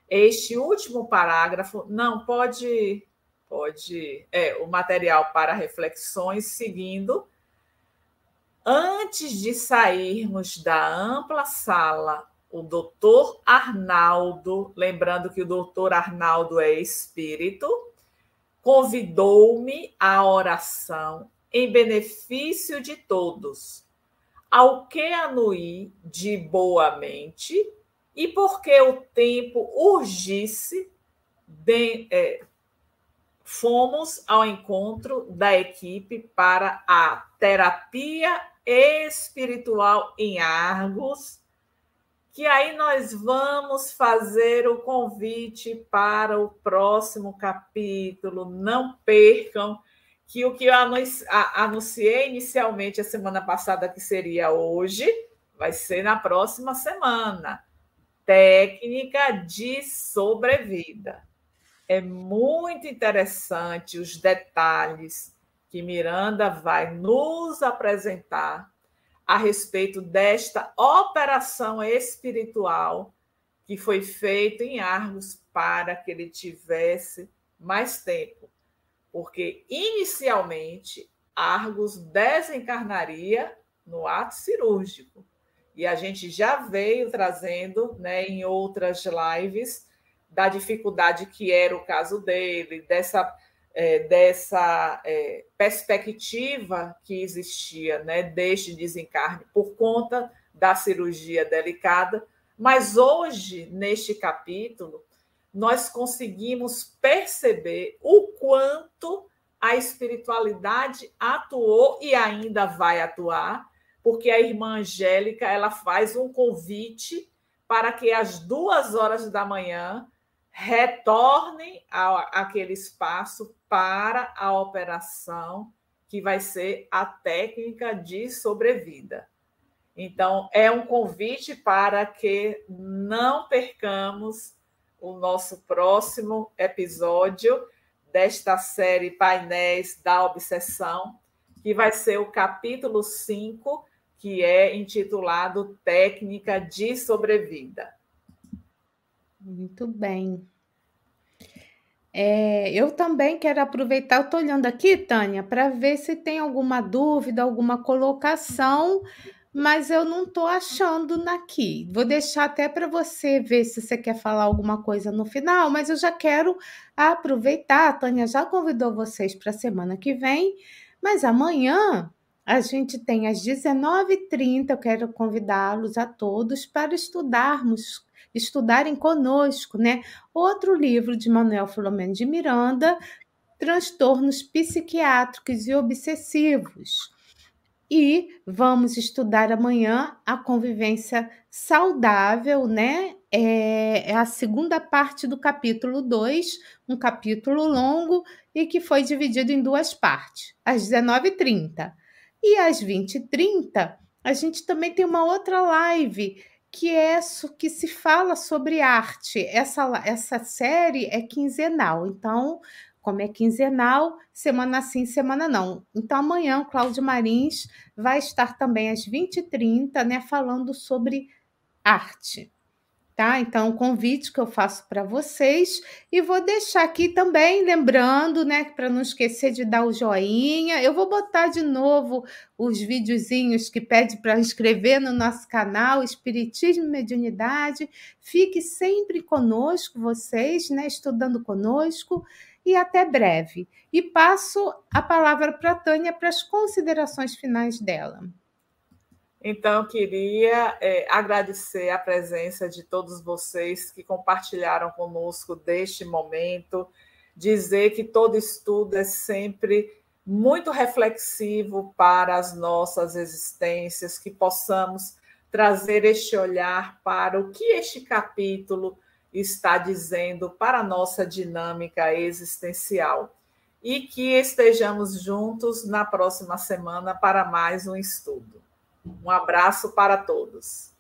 Este último parágrafo, não pode, pode, é o material para reflexões seguindo. Antes de sairmos da ampla sala o doutor Arnaldo, lembrando que o doutor Arnaldo é espírito, convidou-me à oração em benefício de todos, ao que anuí de boa mente, e porque o tempo urgisse, de, é, fomos ao encontro da equipe para a terapia espiritual em Argos que aí nós vamos fazer o convite para o próximo capítulo. Não percam que o que eu anunciei inicialmente a semana passada, que seria hoje, vai ser na próxima semana. Técnica de sobrevida. É muito interessante os detalhes que Miranda vai nos apresentar a respeito desta operação espiritual que foi feita em Argos para que ele tivesse mais tempo. Porque, inicialmente, Argos desencarnaria no ato cirúrgico. E a gente já veio trazendo né, em outras lives da dificuldade que era o caso dele, dessa é, dessa é, perspectiva que existia né, deste desencarne por conta da cirurgia delicada. Mas hoje, neste capítulo, nós conseguimos perceber o quanto a espiritualidade atuou e ainda vai atuar, porque a irmã Angélica ela faz um convite para que às duas horas da manhã retornem àquele espaço para a operação que vai ser a técnica de sobrevida. Então, é um convite para que não percamos o nosso próximo episódio desta série Painéis da Obsessão, que vai ser o capítulo 5, que é intitulado Técnica de Sobrevida. Muito bem. É, eu também quero aproveitar, eu estou olhando aqui, Tânia, para ver se tem alguma dúvida, alguma colocação, mas eu não estou achando aqui. Vou deixar até para você ver se você quer falar alguma coisa no final, mas eu já quero aproveitar. A Tânia já convidou vocês para a semana que vem, mas amanhã a gente tem às 19h30, eu quero convidá-los a todos para estudarmos estudarem conosco, né? Outro livro de Manuel Filomeno de Miranda, Transtornos Psiquiátricos e Obsessivos. E vamos estudar amanhã a convivência saudável, né? É, é a segunda parte do capítulo 2, um capítulo longo e que foi dividido em duas partes, às 19h30. E às 20h30, a gente também tem uma outra live que é que se fala sobre arte. Essa, essa série é quinzenal, então, como é quinzenal, semana sim, semana não. Então, amanhã, Cláudio Marins vai estar também às 20h30, né, falando sobre arte tá? Então, o convite que eu faço para vocês e vou deixar aqui também, lembrando, né, para não esquecer de dar o joinha. Eu vou botar de novo os videozinhos que pede para inscrever no nosso canal Espiritismo e Mediunidade. Fique sempre conosco, vocês, né, estudando conosco. E até breve. E passo a palavra para a Tânia para as considerações finais dela. Então, queria é, agradecer a presença de todos vocês que compartilharam conosco deste momento, dizer que todo estudo é sempre muito reflexivo para as nossas existências, que possamos trazer este olhar para o que este capítulo está dizendo para a nossa dinâmica existencial. E que estejamos juntos na próxima semana para mais um estudo. Um abraço para todos.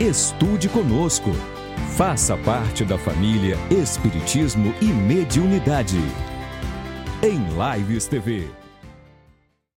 Estude conosco. Faça parte da família Espiritismo e Mediunidade. Em Lives TV.